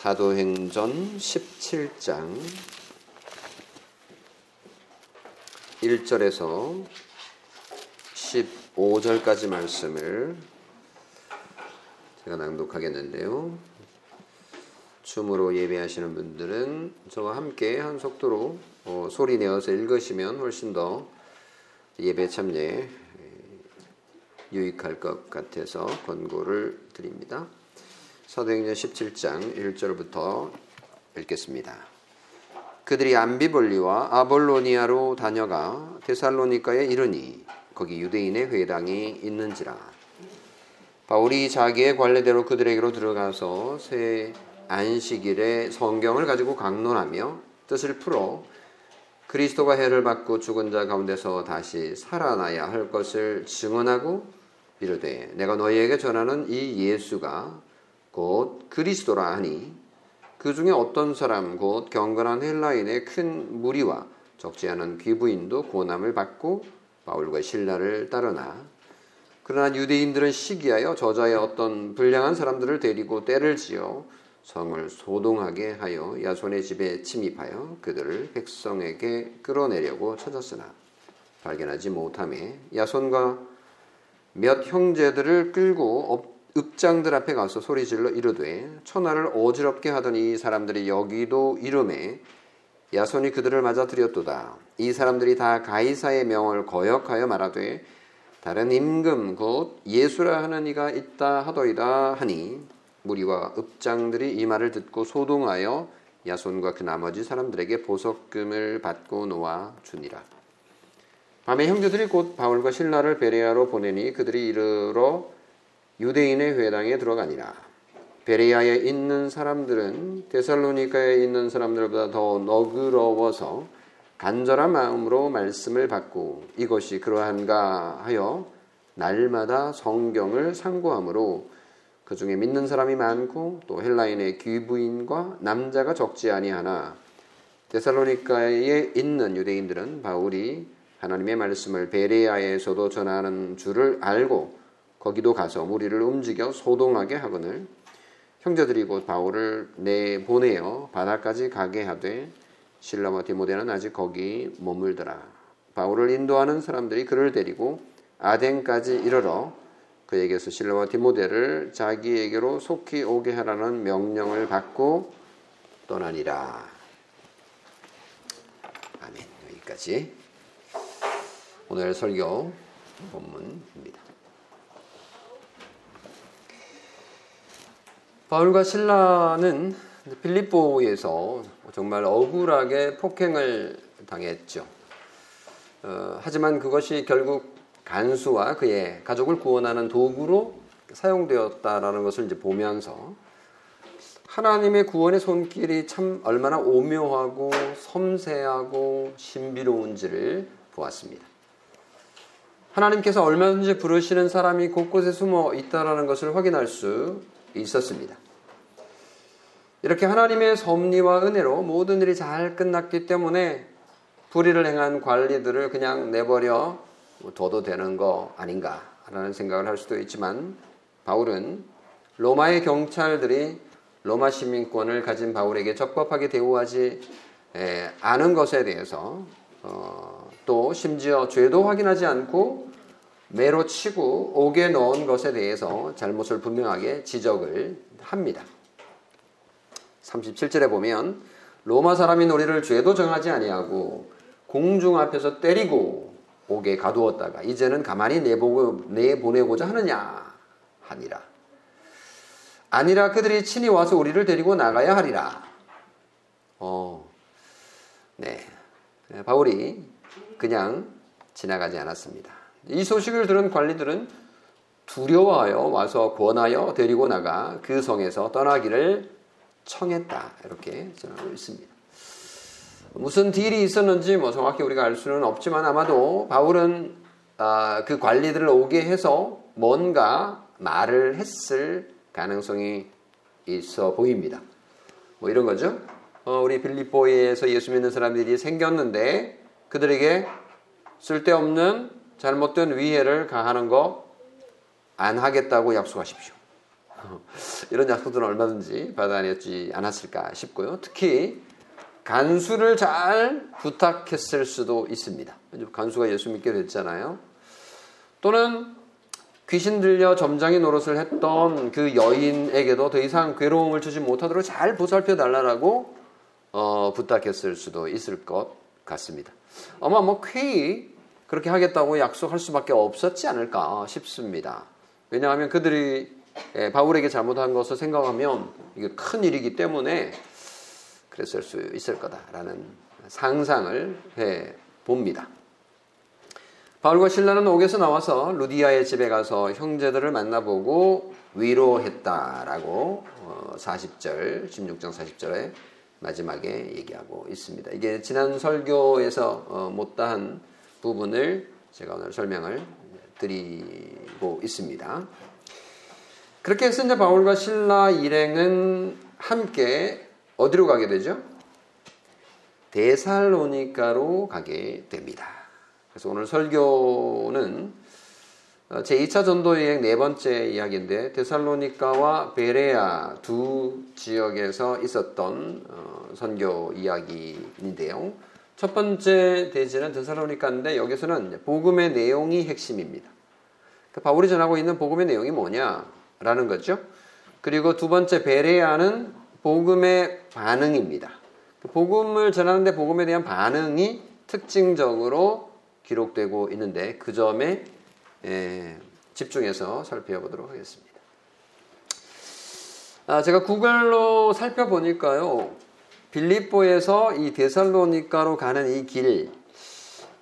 사도행전 17장 1절에서 15절까지 말씀을 제가 낭독하겠는데요. 춤으로 예배하시는 분들은 저와 함께 한 속도로 어, 소리 내어서 읽으시면 훨씬 더 예배 참여에 유익할 것 같아서 권고를 드립니다. 사도행전 17장 1절부터 읽겠습니다. 그들이 암비볼리와 아볼로니아로 다녀가 데살로니카에 이르니 거기 유대인의 회당이 있는지라 바울이 자기의 관례대로 그들에게로 들어가서 새 안식일에 성경을 가지고 강론하며 뜻을 풀어 그리스도가 해를 받고 죽은 자 가운데서 다시 살아나야 할 것을 증언하고 이르되 내가 너희에게 전하는 이 예수가 곧 그리스도라 하니 그 중에 어떤 사람 곧 경건한 헬라인의 큰 무리와 적지 않은 귀부인도 고난을 받고 바울과 신라를 따르나. 그러나 유대인들은 시기하여 저자의 어떤 불량한 사람들을 데리고 때를 지어 성을 소동하게 하여 야손의 집에 침입하여 그들을 백성에게 끌어내려고 찾았으나 발견하지 못함에 야손과 몇 형제들을 끌고 읍장들 앞에 가서 소리질러 이르되 천하를 어지럽게 하더니 이 사람들이 여기도 이름에 야손이 그들을 맞아 들였도다. 이 사람들이 다 가이사의 명을 거역하여 말하되 다른 임금 곧 예수라 하는 이가 있다 하더이다 하니 무리와 읍장들이 이 말을 듣고 소동하여 야손과 그 나머지 사람들에게 보석금을 받고 놓아 주니라. 밤에 형제들이 곧 바울과 신라를 베레아로 보내니 그들이 이르러 유대인의 회당에 들어가니라. 베레아에 있는 사람들은 데살로니카에 있는 사람들보다 더 너그러워서 간절한 마음으로 말씀을 받고 이것이 그러한가 하여 날마다 성경을 상고함으로 그 중에 믿는 사람이 많고 또 헬라인의 귀부인과 남자가 적지 아니하나 데살로니카에 있는 유대인들은 바울이 하나님의 말씀을 베레아에서도 전하는 줄을 알고 거기도 가서 무리를 움직여 소동하게 하거늘 형제들이 곧 바울을 내보내어 바다까지 가게 하되 신라와 디모데는 아직 거기 머물더라. 바울을 인도하는 사람들이 그를 데리고 아덴까지 이르러 그에게서 신라와 디모데를 자기에게로 속히 오게 하라는 명령을 받고 떠나니라. 아멘. 여기까지 오늘 설교 본문입니다. 바울과 신라는 필리포에서 정말 억울하게 폭행을 당했죠. 어, 하지만 그것이 결국 간수와 그의 가족을 구원하는 도구로 사용되었다라는 것을 이제 보면서 하나님의 구원의 손길이 참 얼마나 오묘하고 섬세하고 신비로운지를 보았습니다. 하나님께서 얼마든지 부르시는 사람이 곳곳에 숨어 있다라는 것을 확인할 수 있었습니다. 이렇게 하나님의 섭리와 은혜로 모든 일이 잘 끝났기 때문에 불의를 행한 관리들을 그냥 내버려 둬도 되는 거 아닌가라는 생각을 할 수도 있지만 바울은 로마의 경찰들이 로마 시민권을 가진 바울에게 적법하게 대우하지 않은 것에 대해서 어, 또 심지어 죄도 확인하지 않고 매로 치고 옥에 넣은 것에 대해서 잘못을 분명하게 지적을 합니다. 37절에 보면 로마 사람이 우리를 죄도 정하지 아니하고 공중 앞에서 때리고 옥에 가두었다가 이제는 가만히 내보고 내보내고자 하느냐 하니라. 아니라 그들이 친히 와서 우리를 데리고 나가야 하리라. 어, 네. 바울이 그냥 지나가지 않았습니다. 이 소식을 들은 관리들은 두려워하여 와서 권하여 데리고 나가 그 성에서 떠나기를 청했다. 이렇게 전하고 있습니다. 무슨 딜이 있었는지 뭐 정확히 우리가 알 수는 없지만 아마도 바울은 아, 그 관리들을 오게 해서 뭔가 말을 했을 가능성이 있어 보입니다. 뭐 이런 거죠. 어, 우리 빌립보에서 예수 믿는 사람들이 생겼는데 그들에게 쓸데없는 잘못된 위해를 가하는 거 안 하겠다고 약속하십시오. 이런 약속들은 얼마든지 받아냈지 않았을까 싶고요. 특히 간수를 잘 부탁했을 수도 있습니다. 간수가 예수 믿게 됐잖아요. 또는 귀신 들려 점장이 노릇을 했던 그 여인에게도 더 이상 괴로움을 주지 못하도록 잘 보살펴 달라고 어, 부탁했을 수도 있을 것 같습니다. 아마 뭐 쾌히 그렇게 하겠다고 약속할 수밖에 없었지 않을까 싶습니다. 왜냐하면 그들이 예, 바울에게 잘못한 것을 생각하면 이게 큰 일이기 때문에 그랬을 수 있을 거다라는 상상을 해 봅니다. 바울과 신라는 옥에서 나와서 루디아의 집에 가서 형제들을 만나보고 위로했다라고 40절, 어, 16장 40절에 마지막에 얘기하고 있습니다. 이게 지난 설교에서 어, 못다한 부분을 제가 오늘 설명을 드리고 있습니다. 그렇게 해서 이제 바울과 신라 일행은 함께 어디로 가게 되죠? 데살로니카로 가게 됩니다. 그래서 오늘 설교는 어, 제2차 전도 여행 네 번째 이야기인데 데살로니카와 베레아 두 지역에서 있었던 어, 선교 이야기인데요. 첫 번째 대지는 데살로니카인데 여기서는 복음의 내용이 핵심입니다. 그러니까 바울이 전하고 있는 복음의 내용이 뭐냐라는 거죠. 그리고 두 번째 베레아는 복음의 반응입니다. 복음을 전하는데 복음에 대한 반응이 특징적으로 기록되고 있는데 그 점에 에, 집중해서 살펴보도록 하겠습니다. 아, 제가 구글로 살펴보니까요. 빌립보에서 이 데살로니카로 가는 이 길,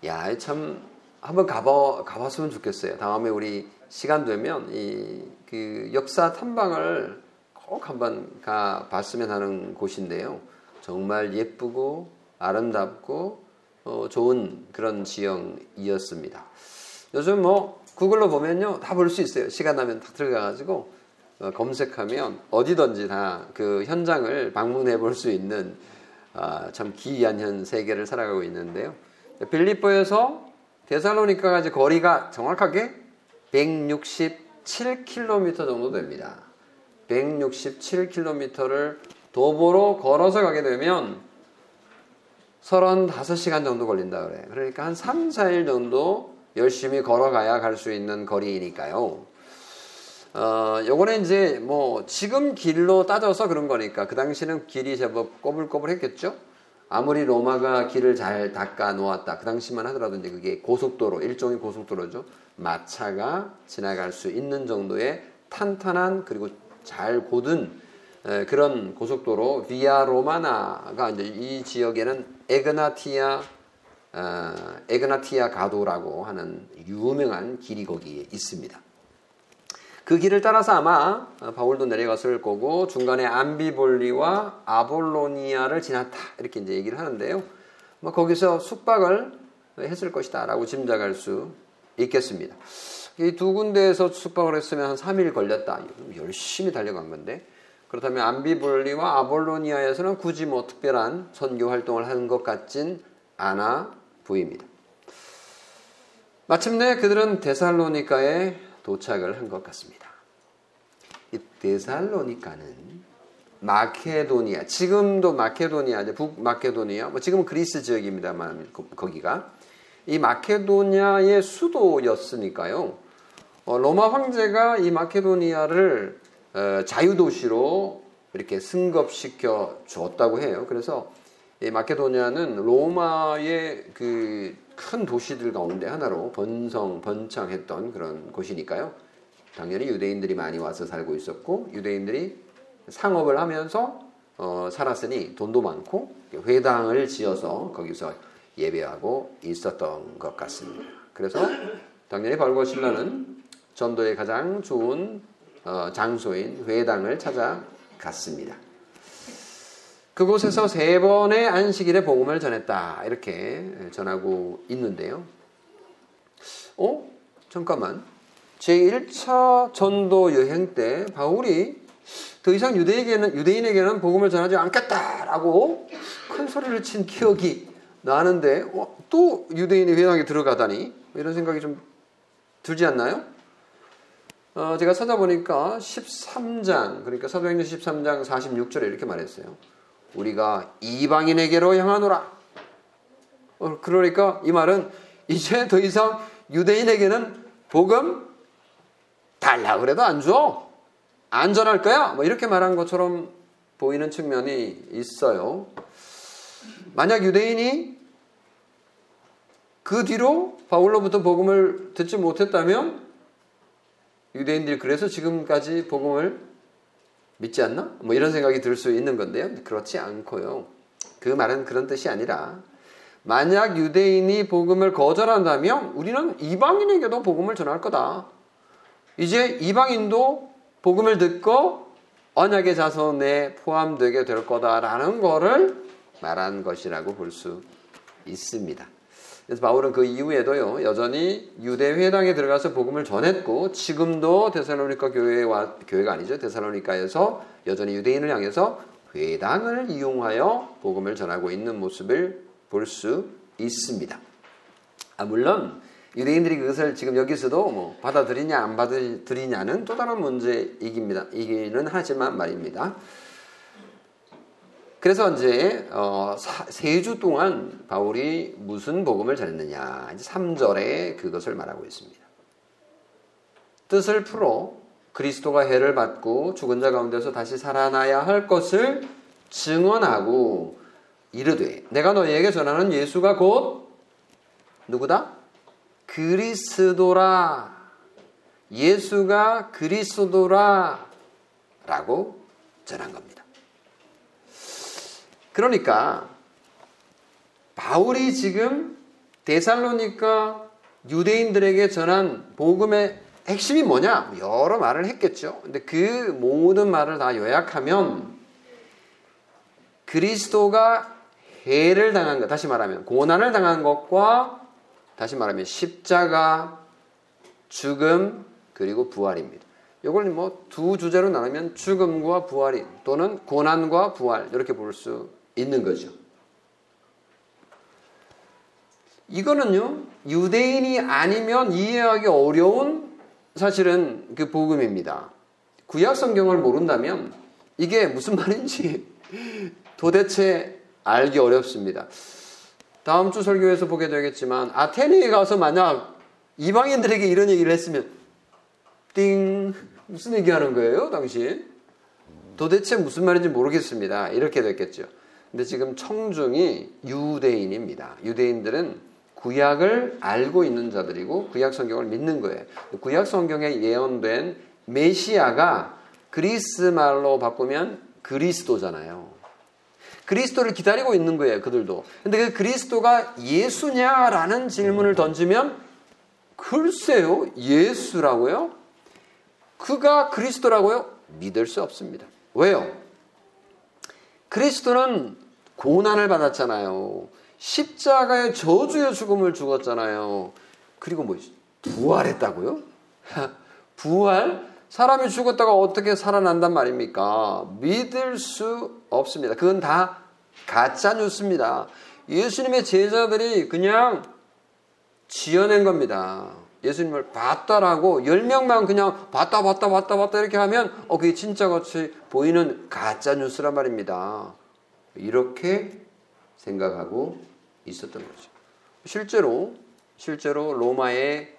야, 참 한번 가봐 가봤으면 좋겠어요. 다음에 우리 시간 되면 이 그 역사 탐방을 꼭 한번 가 봤으면 하는 곳인데요. 정말 예쁘고 아름답고 어, 좋은 그런 지형이었습니다. 요즘 뭐 구글로 보면요 다 볼 수 있어요. 시간 나면 다 들어가가지고 어, 검색하면 어디든지 다 그 현장을 방문해 볼 수 있는 아, 참 기이한 현 세계를 살아가고 있는데요. 빌리보에서 데살로니카까지 거리가 정확하게 167km 정도 됩니다. 167km를 도보로 걸어서 가게 되면 35시간 정도 걸린다 그래. 그러니까 한 3, 4일 정도 열심히 걸어가야 갈 수 있는 거리니까요. 어, 요거는 이제 뭐 지금 길로 따져서 그런 거니까 그 당시는 길이 제법 꼬불꼬불 했겠죠? 아무리 로마가 길을 잘 닦아 놓았다. 그 당시만 하더라도 이제 그게 고속도로, 일종의 고속도로죠. 마차가 지나갈 수 있는 정도의 탄탄한 그리고 잘 고든 그런 고속도로 비아 로마나가 이제 이 지역에는 에그나티아 어, 에그나티아 가도라고 하는 유명한 길이 거기에 있습니다. 그 길을 따라서 아마 바울도 내려갔을 거고 중간에 암비볼리와 아볼로니아를 지났다 이렇게 이제 얘기를 하는데요. 뭐 거기서 숙박을 했을 것이다라고 짐작할 수 있겠습니다. 이 두 군데에서 숙박을 했으면 한 3일 걸렸다. 열심히 달려간 건데 그렇다면 암비볼리와 아볼로니아에서는 굳이 뭐 특별한 선교 활동을 하는 것 같진 않아 보입니다. 마침내 그들은 데살로니카에 도착을 한 것 같습니다. 이 데살로니카는 마케도니아, 지금도 마케도니아, 북마케도니아, 뭐 지금은 그리스 지역입니다만 거기가 이 마케도니아의 수도였으니까요. 어, 로마 황제가 이 마케도니아를 어, 자유도시로 이렇게 승급시켜 줬다고 해요. 그래서 마케도니아는 로마의 그 큰 도시들 가운데 하나로 번성, 번창했던 그런 곳이니까요. 당연히 유대인들이 많이 와서 살고 있었고, 유대인들이 상업을 하면서 어, 살았으니 돈도 많고, 회당을 지어서 거기서 예배하고 있었던 것 같습니다. 그래서 당연히 발고 신라는 전도에 가장 좋은 어, 장소인 회당을 찾아갔습니다. 그곳에서 세 번의 안식일에 복음을 전했다. 이렇게 전하고 있는데요. 어? 잠깐만. 제1차 전도 여행 때 바울이 더 이상 유대에게는, 유대인에게는 복음을 전하지 않겠다라고 큰 소리를 친 기억이 나는데, 어, 또 유대인의 회당에 들어가다니? 이런 생각이 좀 들지 않나요? 어, 제가 찾아보니까 13장, 그러니까 사도행전 13장 46절에 이렇게 말했어요. 우리가 이방인에게로 향하노라. 어, 그러니까 이 말은 이제 더 이상 유대인에게는 복음 달라 그래도 안 줘. 안 전할 거야. 뭐 이렇게 말한 것처럼 보이는 측면이 있어요. 만약 유대인이 그 뒤로 바울로부터 복음을 듣지 못했다면 유대인들이 그래서 지금까지 복음을 믿지 않나? 뭐 이런 생각이 들 수 있는 건데요. 그렇지 않고요. 그 말은 그런 뜻이 아니라 만약 유대인이 복음을 거절한다면 우리는 이방인에게도 복음을 전할 거다. 이제 이방인도 복음을 듣고 언약의 자손에 포함되게 될 거다라는 거를 말한 것이라고 볼 수 있습니다. 그래서 바울은 그 이후에도요 여전히 유대 회당에 들어가서 복음을 전했고 지금도 데살로니가 교회와 교회가 아니죠 데살로니가에서 여전히 유대인을 향해서 회당을 이용하여 복음을 전하고 있는 모습을 볼 수 있습니다. 아, 물론 유대인들이 그것을 지금 여기서도 뭐 받아들이냐 안 받아들이냐는 또 다른 문제이기입니다. 이기는 하지만 말입니다. 그래서 이제 어, 세주 동안 바울이 무슨 복음을 전했느냐 이제 3절에 그것을 말하고 있습니다. 뜻을 풀어 그리스도가 해를 받고 죽은 자 가운데서 다시 살아나야 할 것을 증언하고 이르되 내가 너희에게 전하는 예수가 곧 누구다? 그리스도라. 예수가 그리스도라. 라고 전한 겁니다. 그러니까 바울이 지금 데살로니카 유대인들에게 전한 복음의 핵심이 뭐냐? 여러 말을 했겠죠. 근데 그 모든 말을 다 요약하면 그리스도가 해를 당한 것, 다시 말하면 고난을 당한 것과 다시 말하면 십자가, 죽음, 그리고 부활입니다. 이걸 뭐 두 주제로 나누면 죽음과 부활이 또는 고난과 부활 이렇게 볼 수 있는 거죠. 이거는요 유대인이 아니면 이해하기 어려운 사실은 그 복음입니다. 구약 성경을 모른다면 이게 무슨 말인지 도대체 알기 어렵습니다. 다음 주 설교에서 보게 되겠지만 아테네에 가서 만약 이방인들에게 이런 얘기를 했으면 띵 무슨 얘기하는 거예요 당시 도대체 무슨 말인지 모르겠습니다. 이렇게 됐겠죠. 근데 지금 청중이 유대인입니다. 유대인들은 구약을 알고 있는 자들이고 구약 성경을 믿는 거예요. 구약 성경에 예언된 메시아가 그리스 말로 바꾸면 그리스도잖아요 그리스도를 기다리고 있는 거예요, 그들도. 근데 그 그리스도가 예수냐라는 질문을 던지면 글쎄요, 예수라고요? 그가 그리스도라고요? 믿을 수 없습니다. 왜요? 그리스도는 고난을 받았잖아요. 십자가의 저주의 죽음을 죽었잖아요. 그리고 뭐 부활했다고요? 부활? 사람이 죽었다가 어떻게 살아난단 말입니까? 믿을 수 없습니다. 그건 다 가짜 뉴스입니다. 예수님의 제자들이 그냥 지어낸 겁니다. 예수님을 봤다라고 10명만 그냥 봤다 봤다 봤다 봤다 이렇게 하면 어 그게 진짜 같이 보이는 가짜 뉴스란 말입니다. 이렇게 생각하고 있었던 거죠. 실제로 실제로 로마의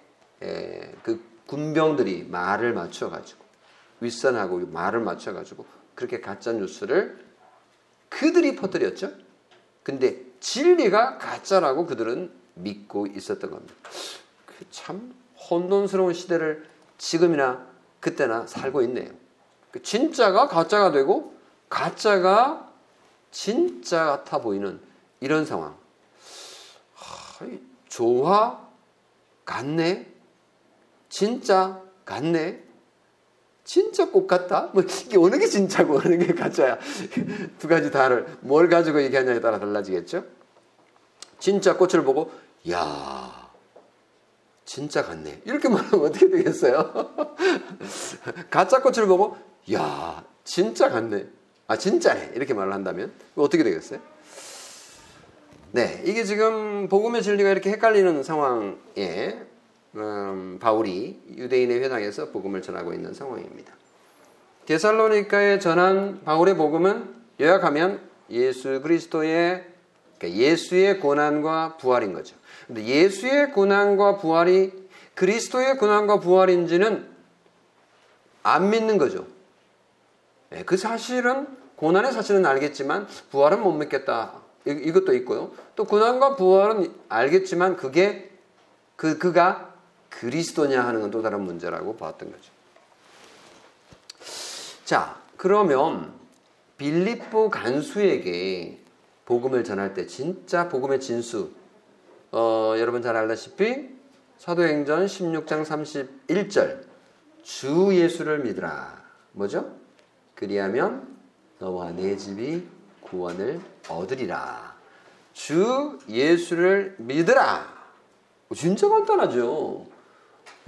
그 군병들이 말을 맞춰 가지고 윗선하고 말을 맞춰 가지고 그렇게 가짜 뉴스를 그들이 퍼뜨렸죠. 근데 진리가 가짜라고 그들은 믿고 있었던 겁니다. 그참 혼돈스러운 시대를 지금이나 그때나 살고 있네요. 그 진짜가 가짜가 되고 가짜가 진짜 같아 보이는 이런 상황. 조화 같네. 진짜 같네? 진짜 꽃 같다? 뭐, 이게 어느 게 진짜고 어느 게 가짜야? 두 가지 다를, 뭘 가지고 얘기하냐에 따라 달라지겠죠? 진짜 꽃을 보고, 야 진짜 같네. 이렇게 말하면 어떻게 되겠어요? 가짜 꽃을 보고, 야 진짜 같네. 아, 진짜네. 이렇게 말을 한다면, 어떻게 되겠어요? 네, 이게 지금 복음의 진리가 이렇게 헷갈리는 상황에 음, 바울이 유대인의 회당에서 복음을 전하고 있는 상황입니다. 데살로니카에 전한 바울의 복음은 요약하면 예수 그리스도의 그러니까 예수의 고난과 부활인 거죠. 근데 예수의 고난과 부활이 그리스도의 고난과 부활인지는 안 믿는 거죠. 네, 그 사실은 고난의 사실은 알겠지만 부활은 못 믿겠다. 이것도 있고요. 또 고난과 부활은 알겠지만 그게 그 그가 그리스도냐 하는 건 또 다른 문제라고 봤던 거죠. 자, 그러면 빌립보 간수에게 복음을 전할 때 진짜 복음의 진수 어, 여러분 잘 알다시피 사도행전 16장 31절 주 예수를 믿으라. 뭐죠? 그리하면 너와 내 집이 구원을 얻으리라. 주 예수를 믿으라. 진짜 간단하죠.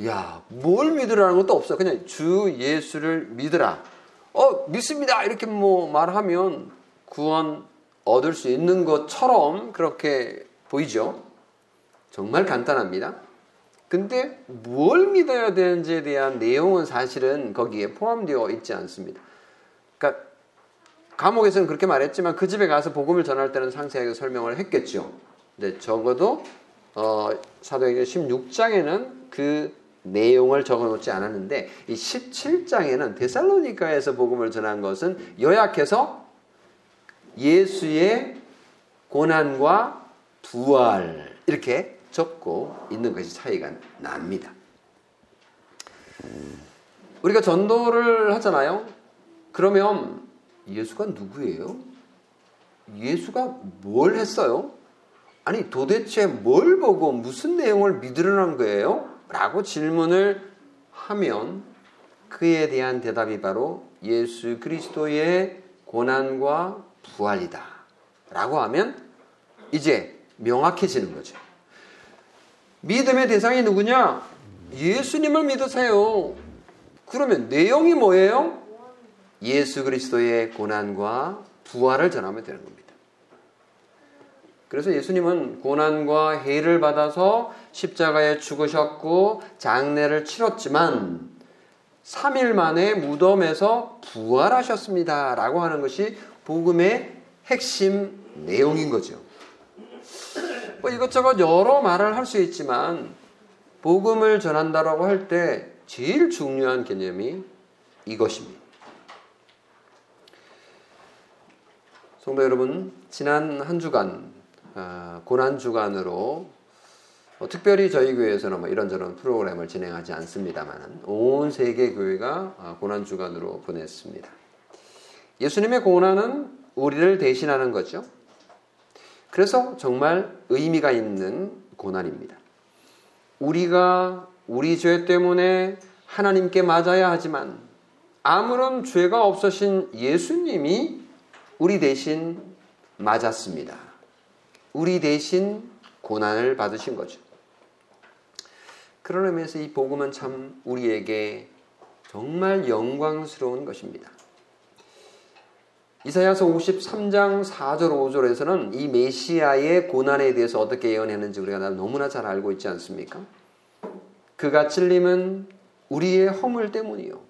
야, 뭘 믿으라는 것도 없어. 그냥 주 예수를 믿으라. 어, 믿습니다. 이렇게 뭐 말하면 구원 얻을 수 있는 것처럼 그렇게 보이죠. 정말 간단합니다. 근데 뭘 믿어야 되는지에 대한 내용은 사실은 거기에 포함되어 있지 않습니다. 그러니까 감옥에서는 그렇게 말했지만 그 집에 가서 복음을 전할 때는 상세하게 설명을 했겠죠. 근데 적어도 어, 사도행전 16장에는 그 내용을 적어 놓지 않았는데 이 17장에는 데살로니카에서 복음을 전한 것은 요약해서 예수의 고난과 부활 이렇게 적고 있는 것이 차이가 납니다. 우리가 전도를 하잖아요. 그러면 예수가 누구예요? 예수가 뭘 했어요? 아니 도대체 뭘 보고 무슨 내용을 믿으려는 거예요? 라고 질문을 하면 그에 대한 대답이 바로 예수 그리스도의 고난과 부활이다. 라고 하면 이제 명확해지는 거죠. 믿음의 대상이 누구냐? 예수님을 믿으세요. 그러면 내용이 뭐예요? 예수 그리스도의 고난과 부활을 전하면 되는 겁니다. 그래서 예수님은 고난과 해를 받아서 십자가에 죽으셨고 장례를 치렀지만 3일 만에 무덤에서 부활하셨습니다. 라고 하는 것이 복음의 핵심 내용인 거죠. 뭐 이것저것 여러 말을 할 수 있지만 복음을 전한다라고 할 때 제일 중요한 개념이 이것입니다. 성도 여러분, 지난 한 주간 아, 고난 주간으로 뭐 특별히 저희 교회에서는 뭐 이런저런 프로그램을 진행하지 않습니다만 온 세계 교회가 아, 고난 주간으로 보냈습니다. 예수님의 고난은 우리를 대신하는 거죠. 그래서 정말 의미가 있는 고난입니다. 우리가 우리 죄 때문에 하나님께 맞아야 하지만 아무런 죄가 없으신 예수님이 우리 대신 맞았습니다. 우리 대신 고난을 받으신 거죠. 그런 의미에서 이 복음은 참 우리에게 정말 영광스러운 것입니다. 이사야서 53장 4절 5절에서는 이 메시아의 고난에 대해서 어떻게 예언했는지 우리가 너무나 잘 알고 있지 않습니까? 그가 찔림은 우리의 허물 때문이요.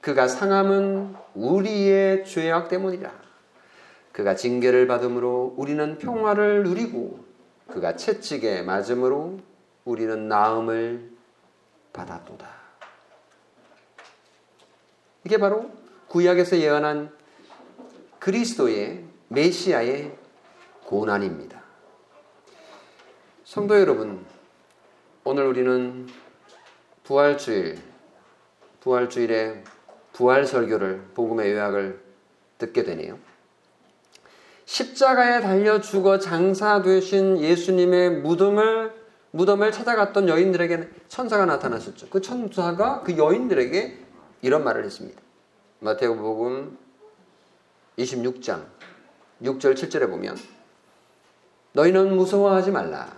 그가 상함은 우리의 죄악 때문이라. 그가 징계를 받음으로 우리는 평화를 누리고 그가 채찍에 맞음으로 우리는 나음을 받았도다. 이게 바로 구약에서 예언한 그리스도의 메시아의 고난입니다. 성도 여러분, 오늘 우리는 부활주일, 부활주일에 부활 설교를 복음의 요약을 듣게 되네요. 십자가에 달려 죽어 장사되신 예수님의 무덤을 무덤을 찾아갔던 여인들에게는 천사가 나타났었죠. 그 천사가 그 여인들에게 이런 말을 했습니다. 마태복음 26장 6절 7절에 보면 너희는 무서워하지 말라.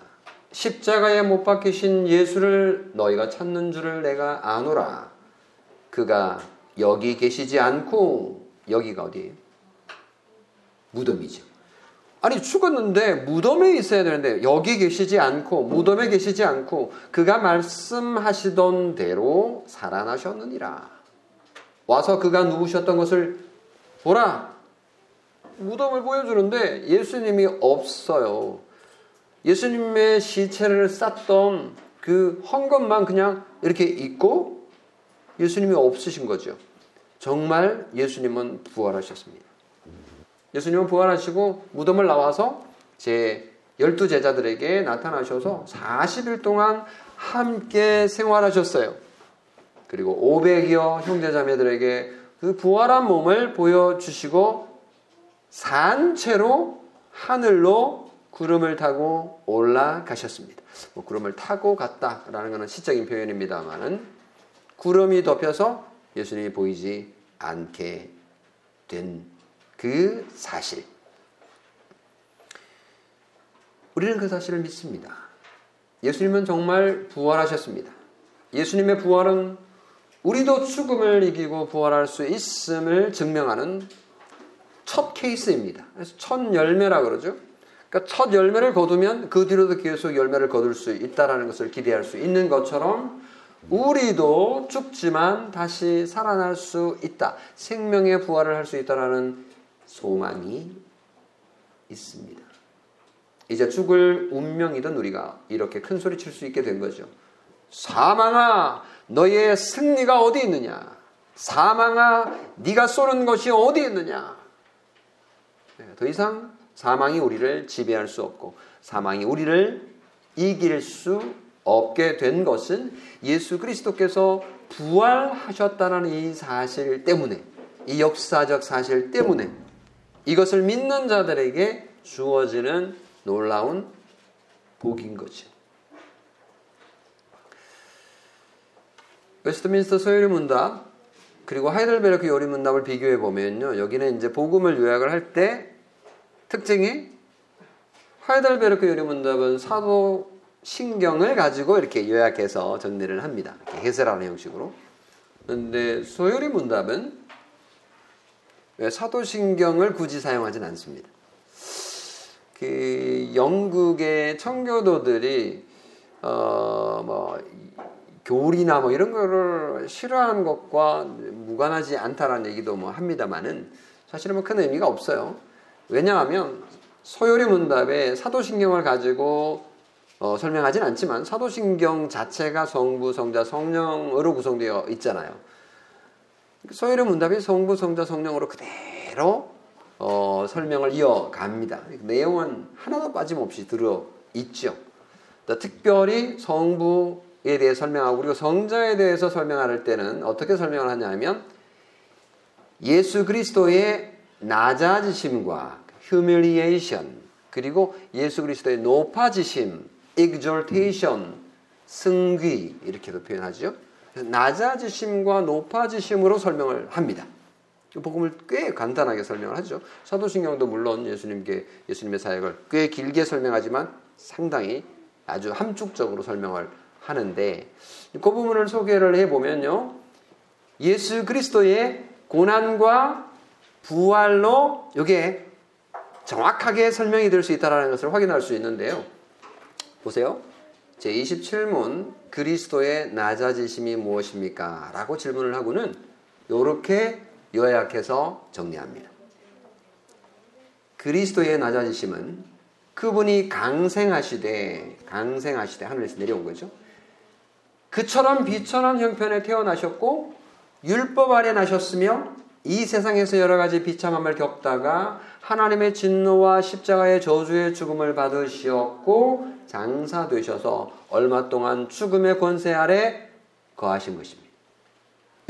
십자가에 못 박히신 예수를 너희가 찾는 줄을 내가 아노라. 그가 여기 계시지 않고 여기가 어디예요? 무덤이죠. 아니 죽었는데 무덤에 있어야 되는데 여기 계시지 않고 무덤에 계시지 않고 그가 말씀하시던 대로 살아나셨느니라. 와서 그가 누우셨던 것을 보라. 무덤을 보여주는데 예수님이 없어요. 예수님의 시체를 쌌던 그 헝겊만 그냥 이렇게 있고 예수님이 없으신 거죠. 정말 예수님은 부활하셨습니다. 예수님은 부활하시고 무덤을 나와서 제 열두 제자들에게 나타나셔서 40일 동안 함께 생활하셨어요. 그리고 500여 형제자매들에게 그 부활한 몸을 보여주시고 산 채로 하늘로 구름을 타고 올라가셨습니다. 뭐 구름을 타고 갔다라는 것은 시적인 표현입니다만은 구름이 덮여서 예수님이 보이지 않게 된 그 사실. 우리는 그 사실을 믿습니다. 예수님은 정말 부활하셨습니다. 예수님의 부활은 우리도 죽음을 이기고 부활할 수 있음을 증명하는 첫 케이스입니다. 그래서 첫 열매라 그러죠. 그러니까 첫 열매를 거두면 그 뒤로도 계속 열매를 거둘 수 있다라는 것을 기대할 수 있는 것처럼 우리도 죽지만 다시 살아날 수 있다. 생명의 부활을 할 수 있다라는 소망이 있습니다. 이제 죽을 운명이던 우리가 이렇게 큰 소리 칠 수 있게 된 거죠. 사망아, 너의 승리가 어디 있느냐? 사망아, 네가 쏘는 것이 어디 있느냐? 네, 더 이상 사망이 우리를 지배할 수 없고 사망이 우리를 이길 수 없게 된 것은 예수 그리스도께서 부활하셨다는 이 사실 때문에 이 역사적 사실 때문에 이것을 믿는 자들에게 주어지는 놀라운 복인 거죠. 웨스트민스터 소요리 문답 그리고 하이델베르크 요리 문답을 비교해 보면요. 여기는 이제 복음을 요약을 할 때 특징이 하이델베르크 요리 문답은 사도 신경을 가지고 이렇게 요약해서 정리를 합니다. 이렇게 해설하는 형식으로. 그런데 소요리 문답은 사도신경을 굳이 사용하진 않습니다. 그 영국의 청교도들이 어 뭐 교리나 뭐 이런 거를 싫어하는 것과 무관하지 않다라는 얘기도 뭐 합니다만은 사실은 뭐 큰 의미가 없어요. 왜냐하면 소요리 문답에 사도신경을 가지고 어, 설명하진 않지만 사도신경 자체가 성부, 성자, 성령으로 구성되어 있잖아요. 소요리 문답이 성부, 성자, 성령으로 그대로 어, 설명을 이어갑니다. 내용은 하나도 빠짐없이 들어 있죠. 특별히 성부에 대해 설명하고 그리고 성자에 대해서 설명할 때는 어떻게 설명을 하냐면 예수 그리스도의 낮아지심과 humiliation 그리고 예수 그리스도의 높아지심, exaltation, 승귀 이렇게도 표현하죠. 낮아지심과 높아지심으로 설명을 합니다. 복음을 꽤 간단하게 설명을 하죠. 사도신경도 물론 예수님께 예수님의 사역을 꽤 길게 설명하지만 상당히 아주 함축적으로 설명을 하는데 그 부분을 소개를 해 보면요. 예수 그리스도의 고난과 부활로 이게 정확하게 설명이 될 수 있다는 것을 확인할 수 있는데요. 보세요. 제27문 그리스도의 낮아지심이 무엇입니까? 라고 질문을 하고는 이렇게 요약해서 정리합니다. 그리스도의 낮아지심은 그분이 강생하시되 강생하시되 하늘에서 내려온 거죠. 그처럼 비천한 형편에 태어나셨고 율법 아래 나셨으며 이 세상에서 여러 가지 비참함을 겪다가 하나님의 진노와 십자가의 저주의 죽음을 받으시었고 장사되셔서 얼마 동안 죽음의 권세 아래 거하신 것입니다.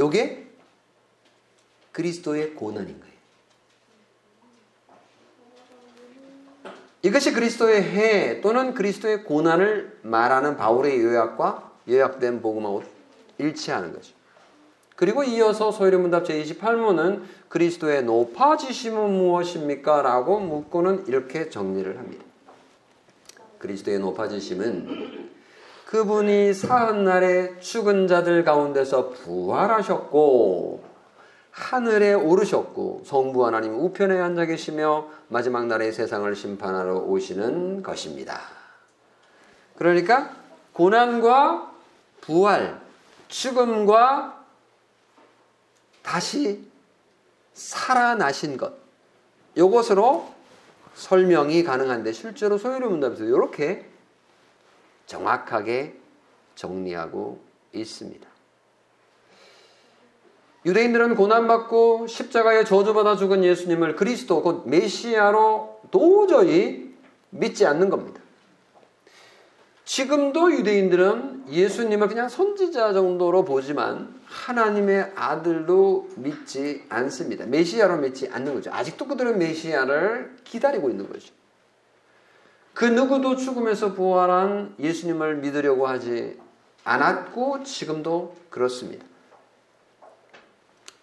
요게 그리스도의 고난인 거예요. 이것이 그리스도의 해 또는 그리스도의 고난을 말하는 바울의 요약과 요약된 복음하고 일치하는 거죠. 그리고 이어서 소요리 문답 제28문은 그리스도의 높아지심은 무엇입니까? 라고 묻고는 이렇게 정리를 합니다. 그리스도의 높아지심은 그분이 사흔날에 죽은 자들 가운데서 부활하셨고 하늘에 오르셨고 성부 하나님 우편에 앉아 계시며 마지막 날에 세상을 심판하러 오시는 것입니다. 그러니까 고난과 부활, 죽음과 다시 살아나신 것. 이것으로 설명이 가능한데 실제로 소유리 문답에서 이렇게 정확하게 정리하고 있습니다. 유대인들은 고난받고 십자가에 저주받아 죽은 예수님을 그리스도 곧 메시아로 도저히 믿지 않는 겁니다. 지금도 유대인들은 예수님을 그냥 선지자 정도로 보지만 하나님의 아들로 믿지 않습니다. 메시아로 믿지 않는 거죠. 아직도 그들은 메시아를 기다리고 있는 거죠. 그 누구도 죽음에서 부활한 예수님을 믿으려고 하지 않았고 지금도 그렇습니다.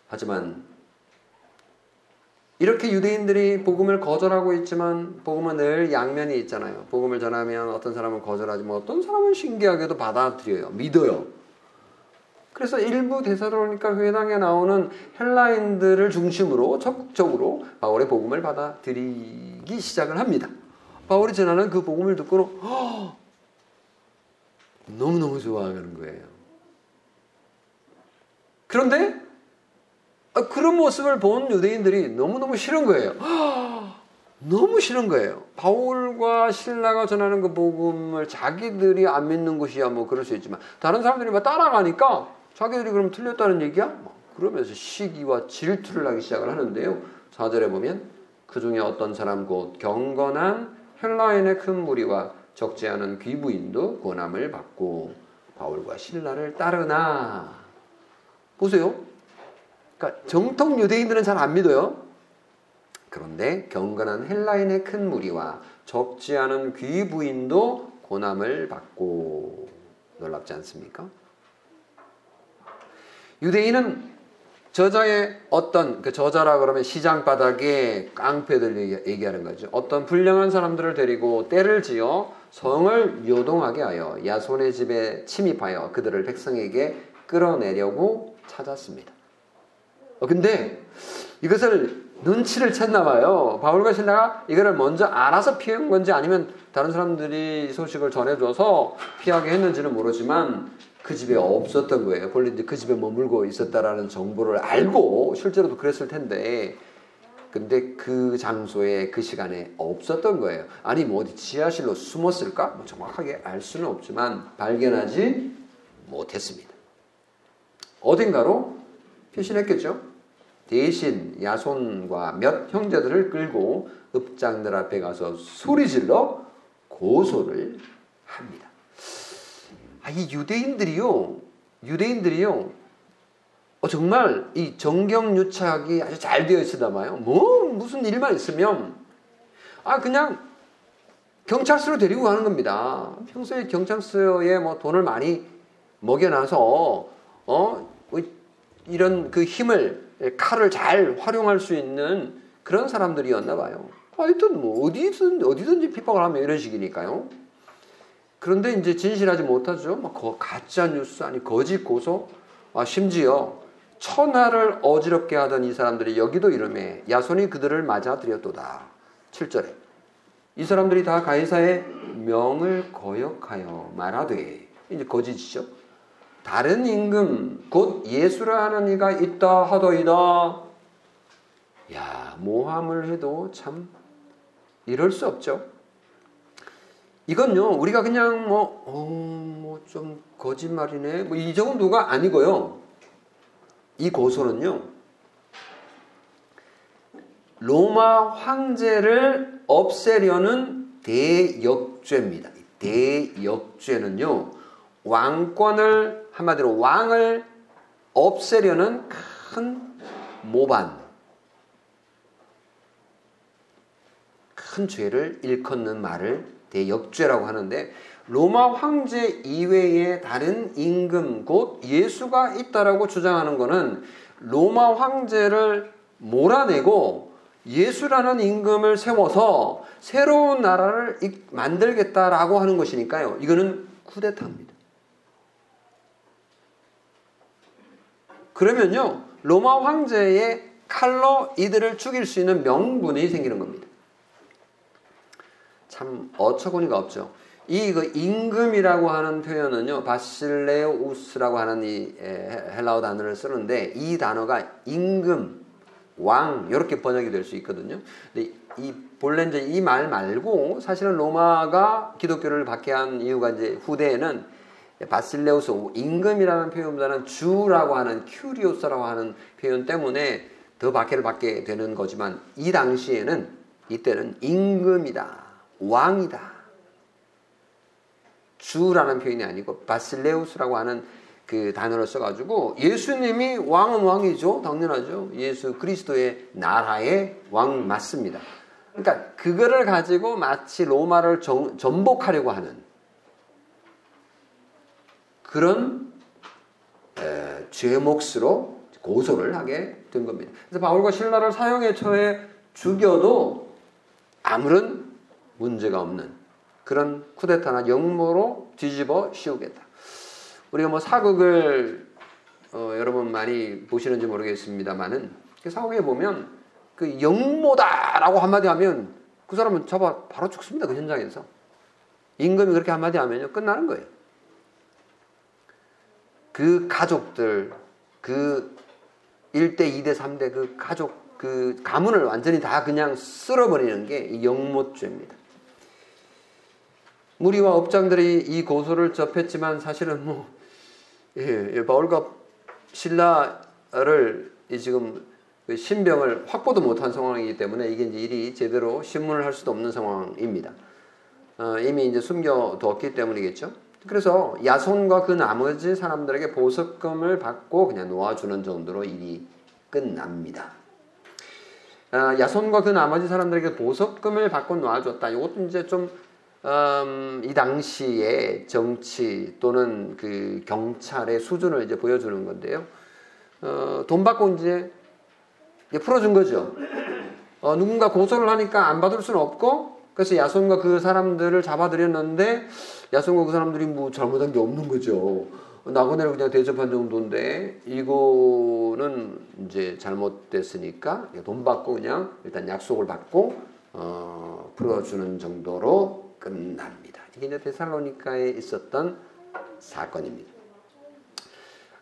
하지만 이렇게 유대인들이 복음을 거절하고 있지만 복음은 늘 양면이 있잖아요. 복음을 전하면 어떤 사람은 거절하지만 어떤 사람은 신기하게도 받아들여요. 믿어요. 그래서 일부 대사로니까 회당에 나오는 헬라인들을 중심으로 적극적으로 바울의 복음을 받아들이기 시작을 합니다. 바울이 전하는 그 복음을 듣고는 너무너무 좋아하는 거예요. 그런데 아, 그런 모습을 본 유대인들이 너무너무 싫은 거예요. 너무 싫은 거예요. 바울과 신라가 전하는 그 복음을 자기들이 안 믿는 것이야 뭐 그럴 수 있지만 다른 사람들이 막 따라가니까 자기들이 그럼 틀렸다는 얘기야? 뭐 그러면서 시기와 질투를 하기 시작을 하는데요. 4절에 보면 그 중에 어떤 사람 곧 경건한 헬라인의 큰 무리와 적지 않은 귀부인도 고남을 받고 바울과 신라를 따르나 보세요. 그러니까 정통 유대인들은 잘 안 믿어요. 그런데 경건한 헬라인의 큰 무리와 적지 않은 귀부인도 고남을 받고 놀랍지 않습니까? 유대인은 저자의 어떤 그 저자라 그러면 시장 바닥에 깡패들 얘기하는 거죠. 어떤 불량한 사람들을 데리고 때를 지어 성을 요동하게 하여 야손의 집에 침입하여 그들을 백성에게 끌어내려고 찾았습니다. 어, 근데 이것을 눈치를 챘나 봐요. 바울과 신라가 이거를 먼저 알아서 피한 건지 아니면 다른 사람들이 소식을 전해줘서 피하게 했는지는 모르지만 그 집에 없었던 거예요. 본래 그 집에 머물고 있었다라는 정보를 알고 실제로도 그랬을 텐데 근데 그 장소에 그 시간에 없었던 거예요. 아니 뭐 어디 지하실로 숨었을까? 뭐 정확하게 알 수는 없지만 발견하지 못했습니다. 어딘가로 피신했겠죠. 대신 야손과 몇 형제들을 끌고 읍장들 앞에 가서 소리질러 고소를 합니다. 아, 이 유대인들이요, 유대인들이요, 어, 정말 이 정경유착이 아주 잘 되어 있으다마요. 뭐 무슨 일만 있으면 아 그냥 경찰서로 데리고 가는 겁니다. 평소에 경찰서에 뭐 돈을 많이 먹여놔서 어 이런 그 힘을 칼을 잘 활용할 수 있는 그런 사람들이었나 봐요. 하여튼 뭐 어디든 어디든지 핍박을 하면 이런 식이니까요. 그런데 이제 진실하지 못하죠. 막 가짜 뉴스 아니 거짓 고소, 아, 심지어 천하를 어지럽게 하던 이 사람들이 여기도 이름에 야손이 그들을 맞아들였도다. 7절에 이 사람들이 다 가이사의 명을 거역하여 말하되 이제 거짓이죠. 다른 임금 곧 예수라 하는 이가 있다 하더이다. 야 모함을 해도 참 이럴 수 없죠. 이건요 우리가 그냥 뭐어뭐좀 거짓말이네 뭐 이 정도가 아니고요. 이 고소는요 로마 황제를 없애려는 대역죄입니다. 대역죄는요 왕권을 한마디로 왕을 없애려는 큰 모반, 큰 죄를 일컫는 말을 대역죄라고 하는데 로마 황제 이외에 다른 임금 곧 예수가 있다라고 주장하는 것은 로마 황제를 몰아내고 예수라는 임금을 세워서 새로운 나라를 만들겠다라고 하는 것이니까요. 이거는 쿠데타입니다. 그러면요, 로마 황제의 칼로 이들을 죽일 수 있는 명분이 생기는 겁니다. 참 어처구니가 없죠. 이 그 임금이라고 하는 표현은요 바실레우스라고 하는 이 헬라어 단어를 쓰는데 이 단어가 임금, 왕 이렇게 번역이 될 수 있거든요. 근데 이 본래 이제 이 말 말고 사실은 로마가 기독교를 받게 한 이유가 이제 후대에는 βασιλεύς 임금이라는 표현보다는 주라고 하는 κύριος라고 하는 표현 때문에 더 박해를 받게 되는 거지만 이 당시에는 이때는 임금이다, 왕이다. 주라는 표현이 아니고 βασιλεύς라고 하는 그 단어를 써가지고 예수님이 왕은 왕이죠. 당연하죠. 예수 그리스도의 나라의 왕 맞습니다. 그러니까 그거를 가지고 마치 로마를 정, 전복하려고 하는 그런 에, 죄 몫으로 고소를 하게 된 겁니다. 그래서 바울과 신라를 사형에 처해 죽여도 아무런 문제가 없는 그런 쿠데타나 역모로 뒤집어 씌우겠다. 우리가 뭐 사극을 어, 여러분 많이 보시는지 모르겠습니다만은 그 사극에 보면 그 역모다라고 한마디 하면 그 사람은 잡아 바로 죽습니다 그 현장에서 임금이 그렇게 한마디 하면요 끝나는 거예요. 그 가족들 그 1대, 2대, 3대 그 가족 그 가문을 완전히 다 그냥 쓸어버리는 게 영모죄입니다. 무리와 업장들이 이 고소를 접했지만 사실은 뭐 예, 예, 바울과 신라를 지금 그 신병을 확보도 못한 상황이기 때문에 이게 이제 일이 제대로 신문을 할 수도 없는 상황입니다. 어, 이미 이제 숨겨뒀기 때문이겠죠. 그래서 야손과 그 나머지 사람들에게 보석금을 받고 그냥 놓아주는 정도로 일이 끝납니다. 어, 야손과 그 나머지 사람들에게 보석금을 받고 놓아줬다. 이것도 이제 좀 음, 이 당시의 정치 또는 그 경찰의 수준을 이제 보여주는 건데요. 어, 돈 받고 이제 풀어준 거죠. 어, 누군가 고소를 하니까 안 받을 수는 없고, 그래서 야손과 그 사람들을 잡아들였는데, 야손과 그 사람들이 뭐 잘못한 게 없는 거죠. 나그네를 그냥 대접한 정도인데, 이거는 이제 잘못됐으니까 돈 받고 그냥 일단 약속을 받고, 어, 풀어주는 정도로 끝납니다. 이게 이제 데살로니카에 있었던 사건입니다.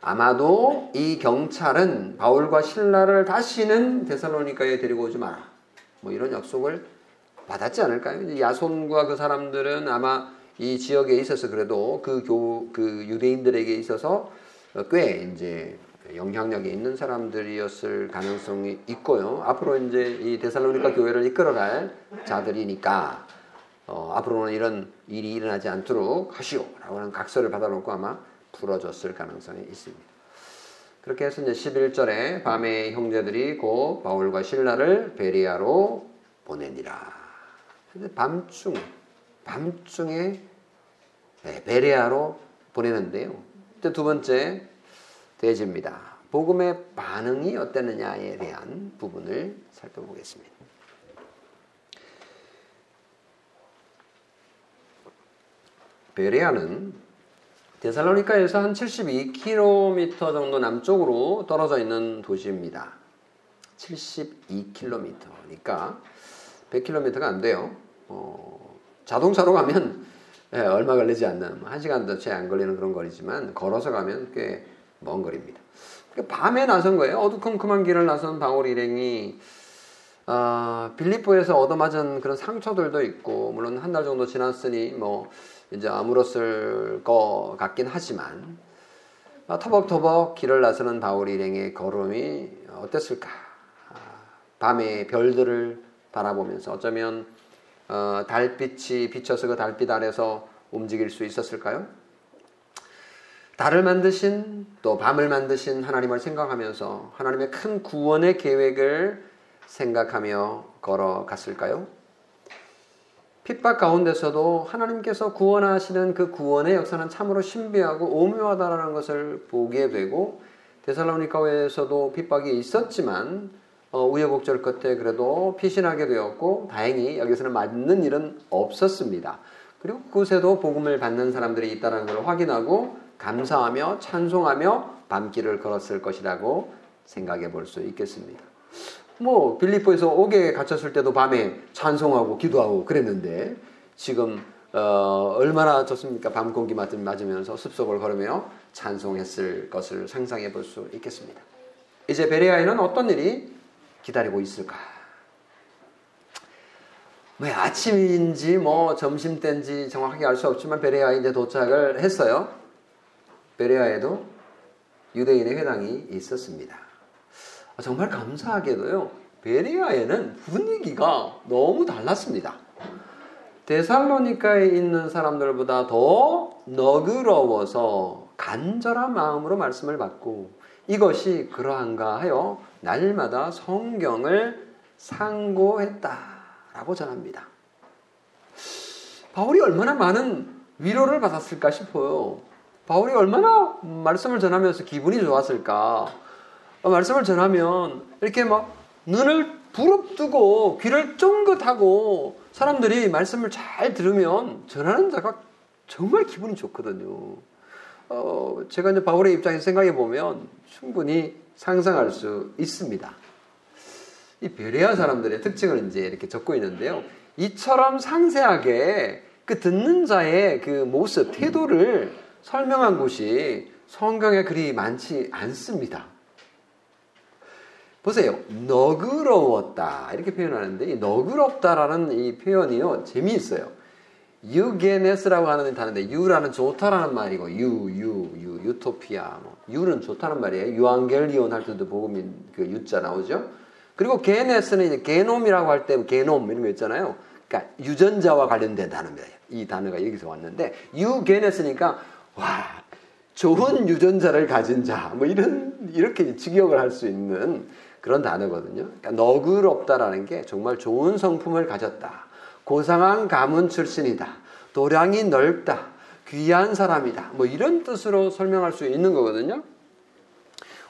아마도 이 경찰은 바울과 신라를 다시는 데살로니카에 데리고 오지 마라. 뭐 이런 약속을 받았지 않을까요? 야손과 그 사람들은 아마 이 지역에 있어서 그래도 그 교, 그 유대인들에게 있어서 꽤 이제 영향력이 있는 사람들이었을 가능성이 있고요. 앞으로 이제 이 데살로니카 교회를 이끌어갈 자들이니까 어, 앞으로는 이런 일이 일어나지 않도록 하시오라고 하는 각서를 받아놓고 아마 풀어줬을 가능성이 있습니다. 그렇게 해서 이제 11절에 밤에 형제들이 곧 바울과 신라를 베리아로 보내니라. 밤중, 밤중에 네, 베리아로 보내는데요. 두 번째 대지입니다. 복음의 반응이 어땠느냐에 대한 부분을 살펴보겠습니다. 베레아는 데살로니카에서 한 72km 정도 남쪽으로 떨어져 있는 도시입니다. 72km니까 100km가 안 돼요. 어, 자동차로 가면 네, 얼마 걸리지 않는 1시간도 채 안 걸리는 그런 거리지만 걸어서 가면 꽤 먼 거리입니다. 그러니까 밤에 나선 거예요. 어두컴컴한 길을 나선 바울 일행이 어, 빌리포에서 얻어맞은 그런 상처들도 있고 물론 한 달 정도 지났으니 뭐 이제 아물었을 것 같긴 하지만 아, 터벅터벅 길을 나서는 바울 일행의 걸음이 어땠을까? 아, 밤에 별들을 바라보면서 어쩌면 어, 달빛이 비쳐서 그 달빛 아래서 움직일 수 있었을까요? 달을 만드신 또 밤을 만드신 하나님을 생각하면서 하나님의 큰 구원의 계획을 생각하며 걸어갔을까요? 핍박 가운데서도 하나님께서 구원하시는 그 구원의 역사는 참으로 신비하고 오묘하다라는 것을 보게 되고 데살로니카에서도 핍박이 있었지만 어, 우여곡절 끝에 그래도 피신하게 되었고 다행히 여기서는 맞는 일은 없었습니다. 그리고 그곳에도 복음을 받는 사람들이 있다는 걸 확인하고 감사하며 찬송하며 밤길을 걸었을 것이라고 생각해 볼 수 있겠습니다. 뭐 빌립보에서 옥에 갇혔을 때도 밤에 찬송하고 기도하고 그랬는데 지금 어, 얼마나 좋습니까? 밤 공기 맞으면서 숲속을 걸으며 찬송했을 것을 상상해 볼 수 있겠습니다. 이제 베레아에는 어떤 일이 기다리고 있을까? 뭐 아침인지 뭐 점심 때인지 정확하게 알 수 없지만 베레아에 이제 도착을 했어요. 베레아에도 유대인의 회당이 있었습니다. 아, 정말 감사하게도요. 베레아에는 분위기가 너무 달랐습니다. 데살로니카에 있는 사람들보다 더 너그러워서 간절한 마음으로 말씀을 받고 이것이 그러한가 하여 날마다 성경을 상고했다라고 전합니다. 바울이 얼마나 많은 위로를 받았을까 싶어요. 바울이 얼마나 말씀을 전하면서 기분이 좋았을까. 말씀을 전하면 이렇게 막 눈을 부릅뜨고 귀를 쫑긋하고 사람들이 말씀을 잘 들으면 전하는 자가 정말 기분이 좋거든요. 어, 제가 이제 바울의 입장에서 생각해 보면 충분히 상상할 수 있습니다. 이 베레아 사람들의 특징을 이제 이렇게 적고 있는데요. 이처럼 상세하게 그 듣는 자의 그 모습, 태도를 설명한 곳이 성경에 그리 많지 않습니다. 보세요. 너그러웠다. 이렇게 표현하는데, 이 너그럽다라는 이 표현이요. 재미있어요. 유게네스라고 하는 단어인데, 유라는 좋다라는 말이고, 유, 유, 유, 유토피아. 뭐, 유는 좋다는 말이에요. 유앙겔리온 할 때도 복음인 그 유자 나오죠. 그리고 게네스는 이제 게놈이라고 할 때 게놈 이런 거 있잖아요. 그러니까 유전자와 관련된 단어입니다. 이 단어가 여기서 왔는데, 유게네스니까, 와, 좋은 유전자를 가진 자, 뭐 이런, 이렇게 직역을 할 수 있는 그런 단어거든요. 그러니까 너그럽다라는 게 정말 좋은 성품을 가졌다. 고상한 가문 출신이다. 도량이 넓다. 귀한 사람이다. 뭐 이런 뜻으로 설명할 수 있는 거거든요.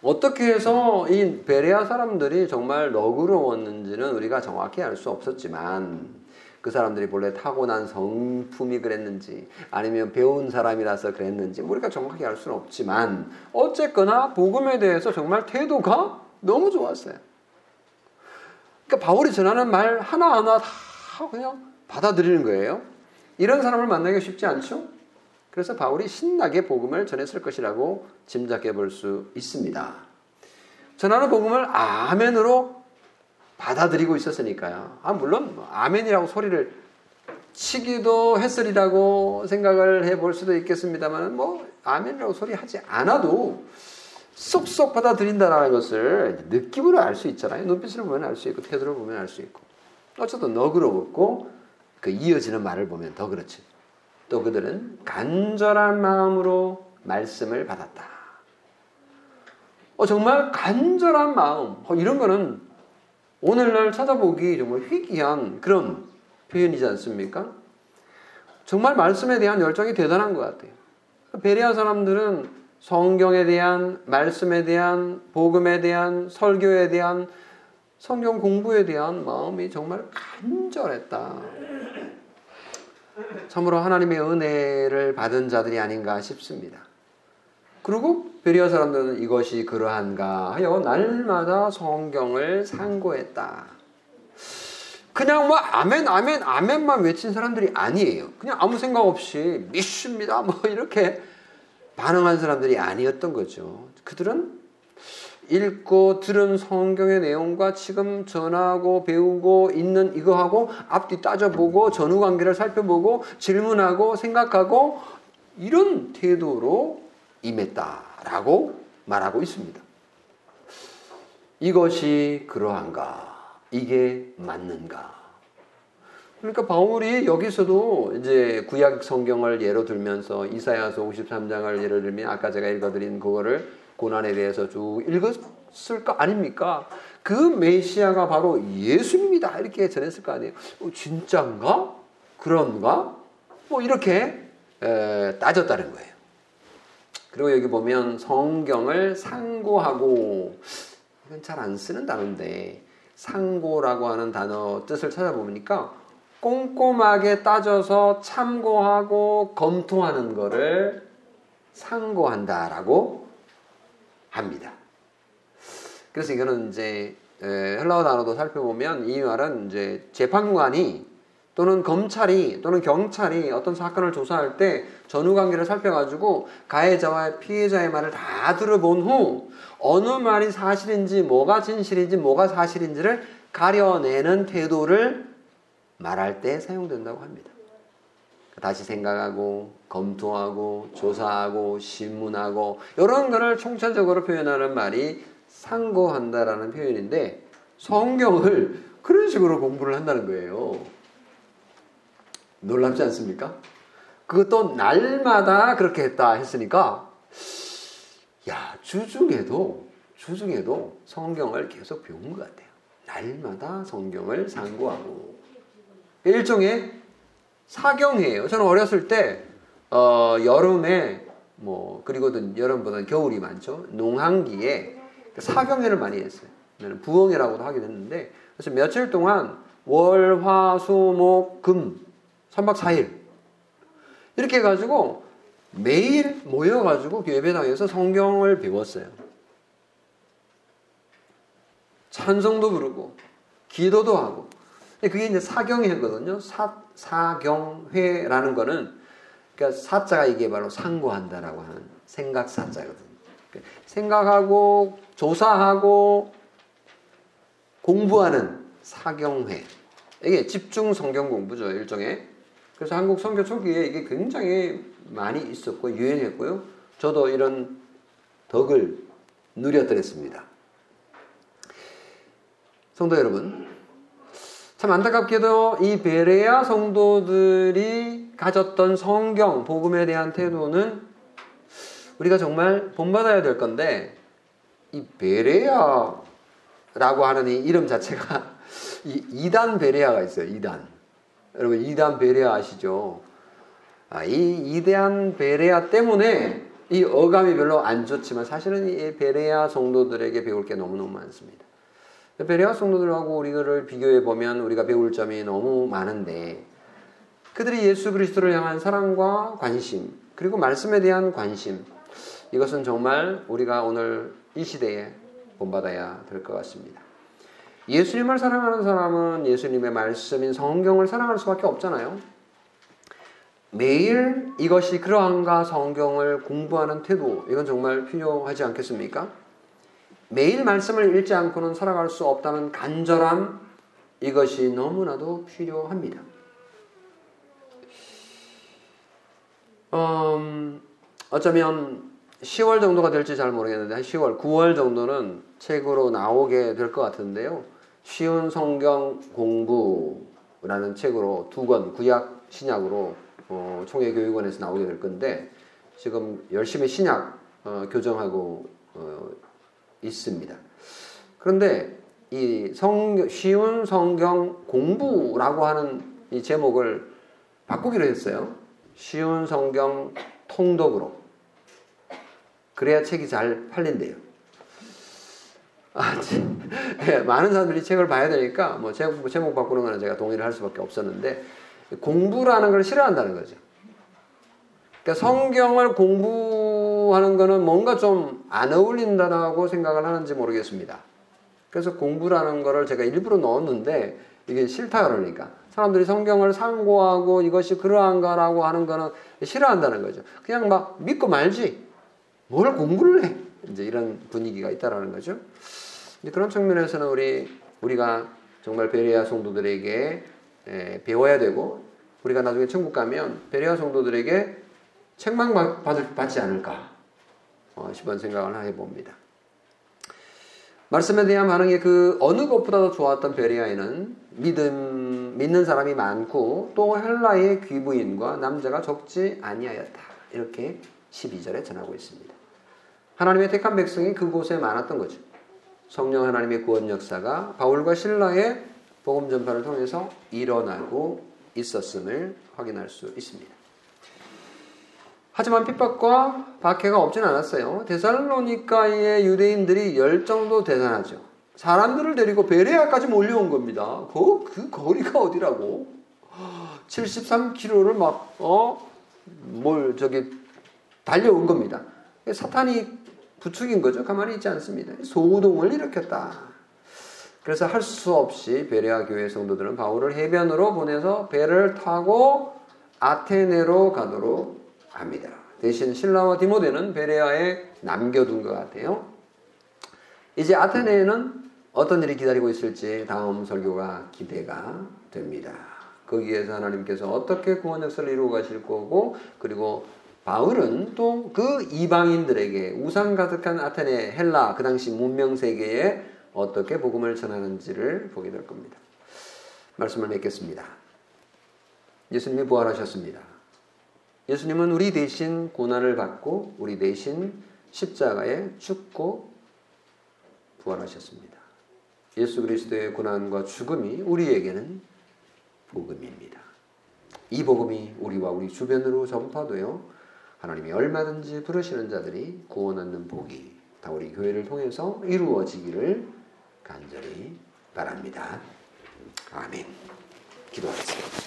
어떻게 해서 이 베레아 사람들이 정말 너그러웠는지는 우리가 정확히 알 수 없었지만 그 사람들이 본래 타고난 성품이 그랬는지 아니면 배운 사람이라서 그랬는지 뭐 우리가 정확히 알 수는 없지만 어쨌거나 복음에 대해서 정말 태도가 너무 좋았어요. 그러니까 바울이 전하는 말 하나하나 다 그냥 받아들이는 거예요. 이런 사람을 만나기 쉽지 않죠? 그래서 바울이 신나게 복음을 전했을 것이라고 짐작해 볼 수 있습니다. 전하는 복음을 아멘으로 받아들이고 있었으니까요. 아, 물론 뭐 아멘이라고 소리를 치기도 했으리라고 생각을 해 볼 수도 있겠습니다만, 뭐, 아멘이라고 소리 하지 않아도 쏙쏙 받아들인다는 것을 느낌으로 알 수 있잖아요. 눈빛을 보면 알 수 있고 태도를 보면 알 수 있고 어쨌든 너그러웠고 그 이어지는 말을 보면 더 그렇지. 또 그들은 간절한 마음으로 말씀을 받았다. 어, 정말 간절한 마음. 어, 이런 거는 오늘날 찾아보기 정말 희귀한 그런 표현이지 않습니까? 정말 말씀에 대한 열정이 대단한 것 같아요. 베리아 사람들은 성경에 대한 말씀에 대한 복음에 대한 설교에 대한 성경 공부에 대한 마음이 정말 간절했다. 참으로 하나님의 은혜를 받은 자들이 아닌가 싶습니다. 그리고 베리아 사람들은 이것이 그러한가 하여 날마다 성경을 상고했다. 그냥 뭐 아멘 아멘 아멘만 외친 사람들이 아니에요. 그냥 아무 생각 없이 믿습니다 뭐 이렇게 반응한 사람들이 아니었던 거죠. 그들은 읽고 들은 성경의 내용과 지금 전하고 배우고 있는 이거하고 앞뒤 따져보고 전후 관계를 살펴보고 질문하고 생각하고 이런 태도로 임했다라고 말하고 있습니다. 이것이 그러한가? 이게 맞는가? 그러니까 바울이 여기서도 이제 구약 성경을 예로 들면서 이사야서 53장을 예로 들면 아까 제가 읽어드린 그거를 고난에 대해서 쭉 읽었을 거 아닙니까? 그 메시아가 바로 예수입니다. 이렇게 전했을 거 아니에요. 어, 진짠가? 그런가? 뭐 이렇게 에, 따졌다는 거예요. 그리고 여기 보면 성경을 상고하고 이건 잘 안 쓰는 단어인데 상고라고 하는 단어 뜻을 찾아보니까 꼼꼼하게 따져서 참고하고 검토하는 것을 상고한다라고 합니다. 그래서 이거는 이제 헬라어 단어도 살펴보면 이 말은 이제 재판관이 또는 검찰이 또는 경찰이 어떤 사건을 조사할 때 전후 관계를 살펴가지고 가해자와 피해자의 말을 다 들어본 후 어느 말이 사실인지 뭐가 진실인지 뭐가 사실인지를 가려내는 태도를 말할 때 사용된다고 합니다. 다시 생각하고 검토하고 조사하고 신문하고 이런 거를 총체적으로 표현하는 말이 상고한다라는 표현인데 성경을 그런 식으로 공부를 한다는 거예요. 놀랍지 않습니까? 그것도 날마다 그렇게 했다 했으니까 야 주중에도 주중에도 성경을 계속 배운 것 같아요. 날마다 성경을 상고하고 일종의 사경이에요. 저는 어렸을 때 어, 여름에 뭐 그리고 여름보다는 겨울이 많죠. 농한기에 사경회를 많이 했어요. 부엉이라고도 하긴 했는데 그래서 며칠 동안 월, 화, 수, 목, 금 3박 4일 이렇게 해가지고 매일 모여가지고 예배당에서 성경을 배웠어요. 찬성도 부르고 기도도 하고 그게 이제 사경회거든요. 사, 사경회라는 거는 그러니까 사자가 이게 바로 상고한다라고 하는 생각 사자거든요. 생각하고 조사하고 공부하는 사경회. 이게 집중 성경 공부죠, 일종의. 그래서 한국 성교 초기에 이게 굉장히 많이 있었고 유행했고요. 저도 이런 덕을 누렸더랬습니다. 성도 여러분, 참 안타깝게도 이 베레아 성도들이 가졌던 성경, 복음에 대한 태도는 우리가 정말 본받아야 될 건데, 이 베레아라고 하는 이 이름 자체가 이 이단 베레아가 있어요. 이단. 여러분 이단 베레아 아시죠? 아, 이 이단 베레아 때문에 이 어감이 별로 안 좋지만 사실은 이 베레아 성도들에게 배울 게 너무너무 많습니다. 베레아 성도들하고 우리를 비교해 보면 우리가 배울 점이 너무 많은데 그들이 예수 그리스도를 향한 사랑과 관심 그리고 말씀에 대한 관심 이것은 정말 우리가 오늘 이 시대에 본받아야 될 것 같습니다. 예수님을 사랑하는 사람은 예수님의 말씀인 성경을 사랑할 수밖에 없잖아요. 매일 이것이 그러한가 성경을 공부하는 태도, 이건 정말 필요하지 않겠습니까? 매일 말씀을 읽지 않고는 살아갈 수 없다는 간절함 이것이 너무나도 필요합니다. 음, 어쩌면 10월 정도가 될지 잘 모르겠는데 한 10월, 9월 정도는 책으로 나오게 될 것 같은데요. 쉬운 성경 공부라는 책으로 두 권, 구약, 신약으로 어, 총회교육원에서 나오게 될 건데 지금 열심히 신약 어, 교정하고 어, 있습니다. 그런데 이 성, 쉬운 성경 공부라고 하는 이 제목을 바꾸기로 했어요. 쉬운 성경 통독으로. 그래야 책이 잘 팔린대요. 아, 네, 많은 사람들이 책을 봐야 되니까 뭐 제목, 제목 바꾸는 거는 제가 동의를 할 수밖에 없었는데 공부라는 걸 싫어한다는 거죠. 그러니까 성경을 공부 하는 거는 뭔가 좀 안 어울린다라고 생각을 하는지 모르겠습니다. 그래서 공부라는 거를 제가 일부러 넣었는데 이게 싫다 그러니까 사람들이 성경을 상고하고 이것이 그러한가라고 하는 거는 싫어한다는 거죠. 그냥 막 믿고 말지 뭘 공부를 해 이제 이런 분위기가 있다라는 거죠. 그런 측면에서는 우리 우리가 정말 베레아 성도들에게 배워야 되고 우리가 나중에 천국 가면 베레아 성도들에게 책망 받지 않을까 어, 싶은 생각을 해봅니다. 말씀에 대한 반응이 그 어느 것보다도 좋았던 베리아에는 믿음 믿는 사람이 많고 또 헬라의 귀부인과 남자가 적지 아니하였다. 이렇게 12절에 전하고 있습니다. 하나님의 택한 백성이 그곳에 많았던 거죠. 성령 하나님의 구원 역사가 바울과 신라의 복음 전파를 통해서 일어나고 있었음을 확인할 수 있습니다. 하지만 핍박과 박해가 없진 않았어요. 데살로니카의 유대인들이 열정도 대단하죠. 사람들을 데리고 베레아까지 몰려온 겁니다. 그, 그 거리가 어디라고? 73km를 막, 어, 뭘, 저기, 달려온 겁니다. 사탄이 부축인 거죠. 가만히 있지 않습니다. 소동을 일으켰다. 그래서 할 수 없이 베레아 교회 성도들은 바울을 해변으로 보내서 배를 타고 아테네로 가도록 합니다. 대신 신라와 디모데는 베레아에 남겨둔 것 같아요. 이제 아테네에는 어떤 일이 기다리고 있을지 다음 설교가 기대가 됩니다. 거기에서 하나님께서 어떻게 구원 역사를 이루어 가실 거고 그리고 바울은 또 그 이방인들에게 우상 가득한 아테네 헬라 그 당시 문명 세계에 어떻게 복음을 전하는지를 보게 될 겁니다. 말씀을 맺겠습니다. 예수님이 부활하셨습니다. 예수님은 우리 대신 고난을 받고 우리 대신 십자가에 죽고 부활하셨습니다. 예수 그리스도의 고난과 죽음이 우리에게는 복음입니다. 이 복음이 우리와 우리 주변으로 전파되어 하나님이 얼마든지 부르시는 자들이 구원 얻는 복이 다 우리 교회를 통해서 이루어지기를 간절히 바랍니다. 아멘. 기도하겠습니다.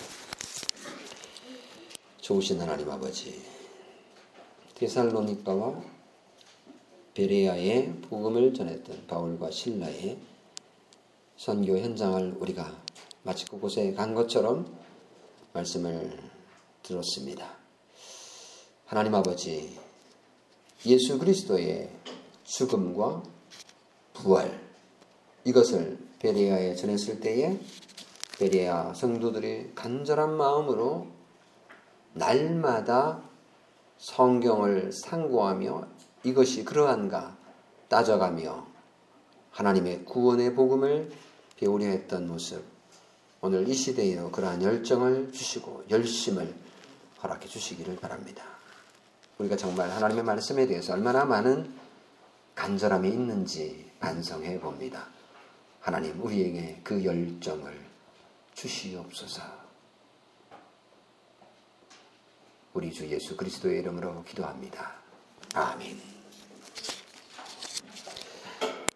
좋으신 하나님 아버지, 데살로니가와 베레아의 복음을 전했던 바울과 신라의 선교 현장을 우리가 마치 그곳에 간 것처럼 말씀을 들었습니다. 하나님 아버지, 예수 그리스도의 죽음과 부활, 이것을 베레아에 전했을 때에 베레아 성도들이 간절한 마음으로 날마다 성경을 상고하며 이것이 그러한가 따져가며 하나님의 구원의 복음을 배우려 했던 모습 오늘 이 시대에도 그러한 열정을 주시고 열심을 허락해 주시기를 바랍니다. 우리가 정말 하나님의 말씀에 대해서 얼마나 많은 간절함이 있는지 반성해 봅니다. 하나님 우리에게 그 열정을 주시옵소서. 우리 주 예수 그리스도의 이름으로 기도합니다. 아멘.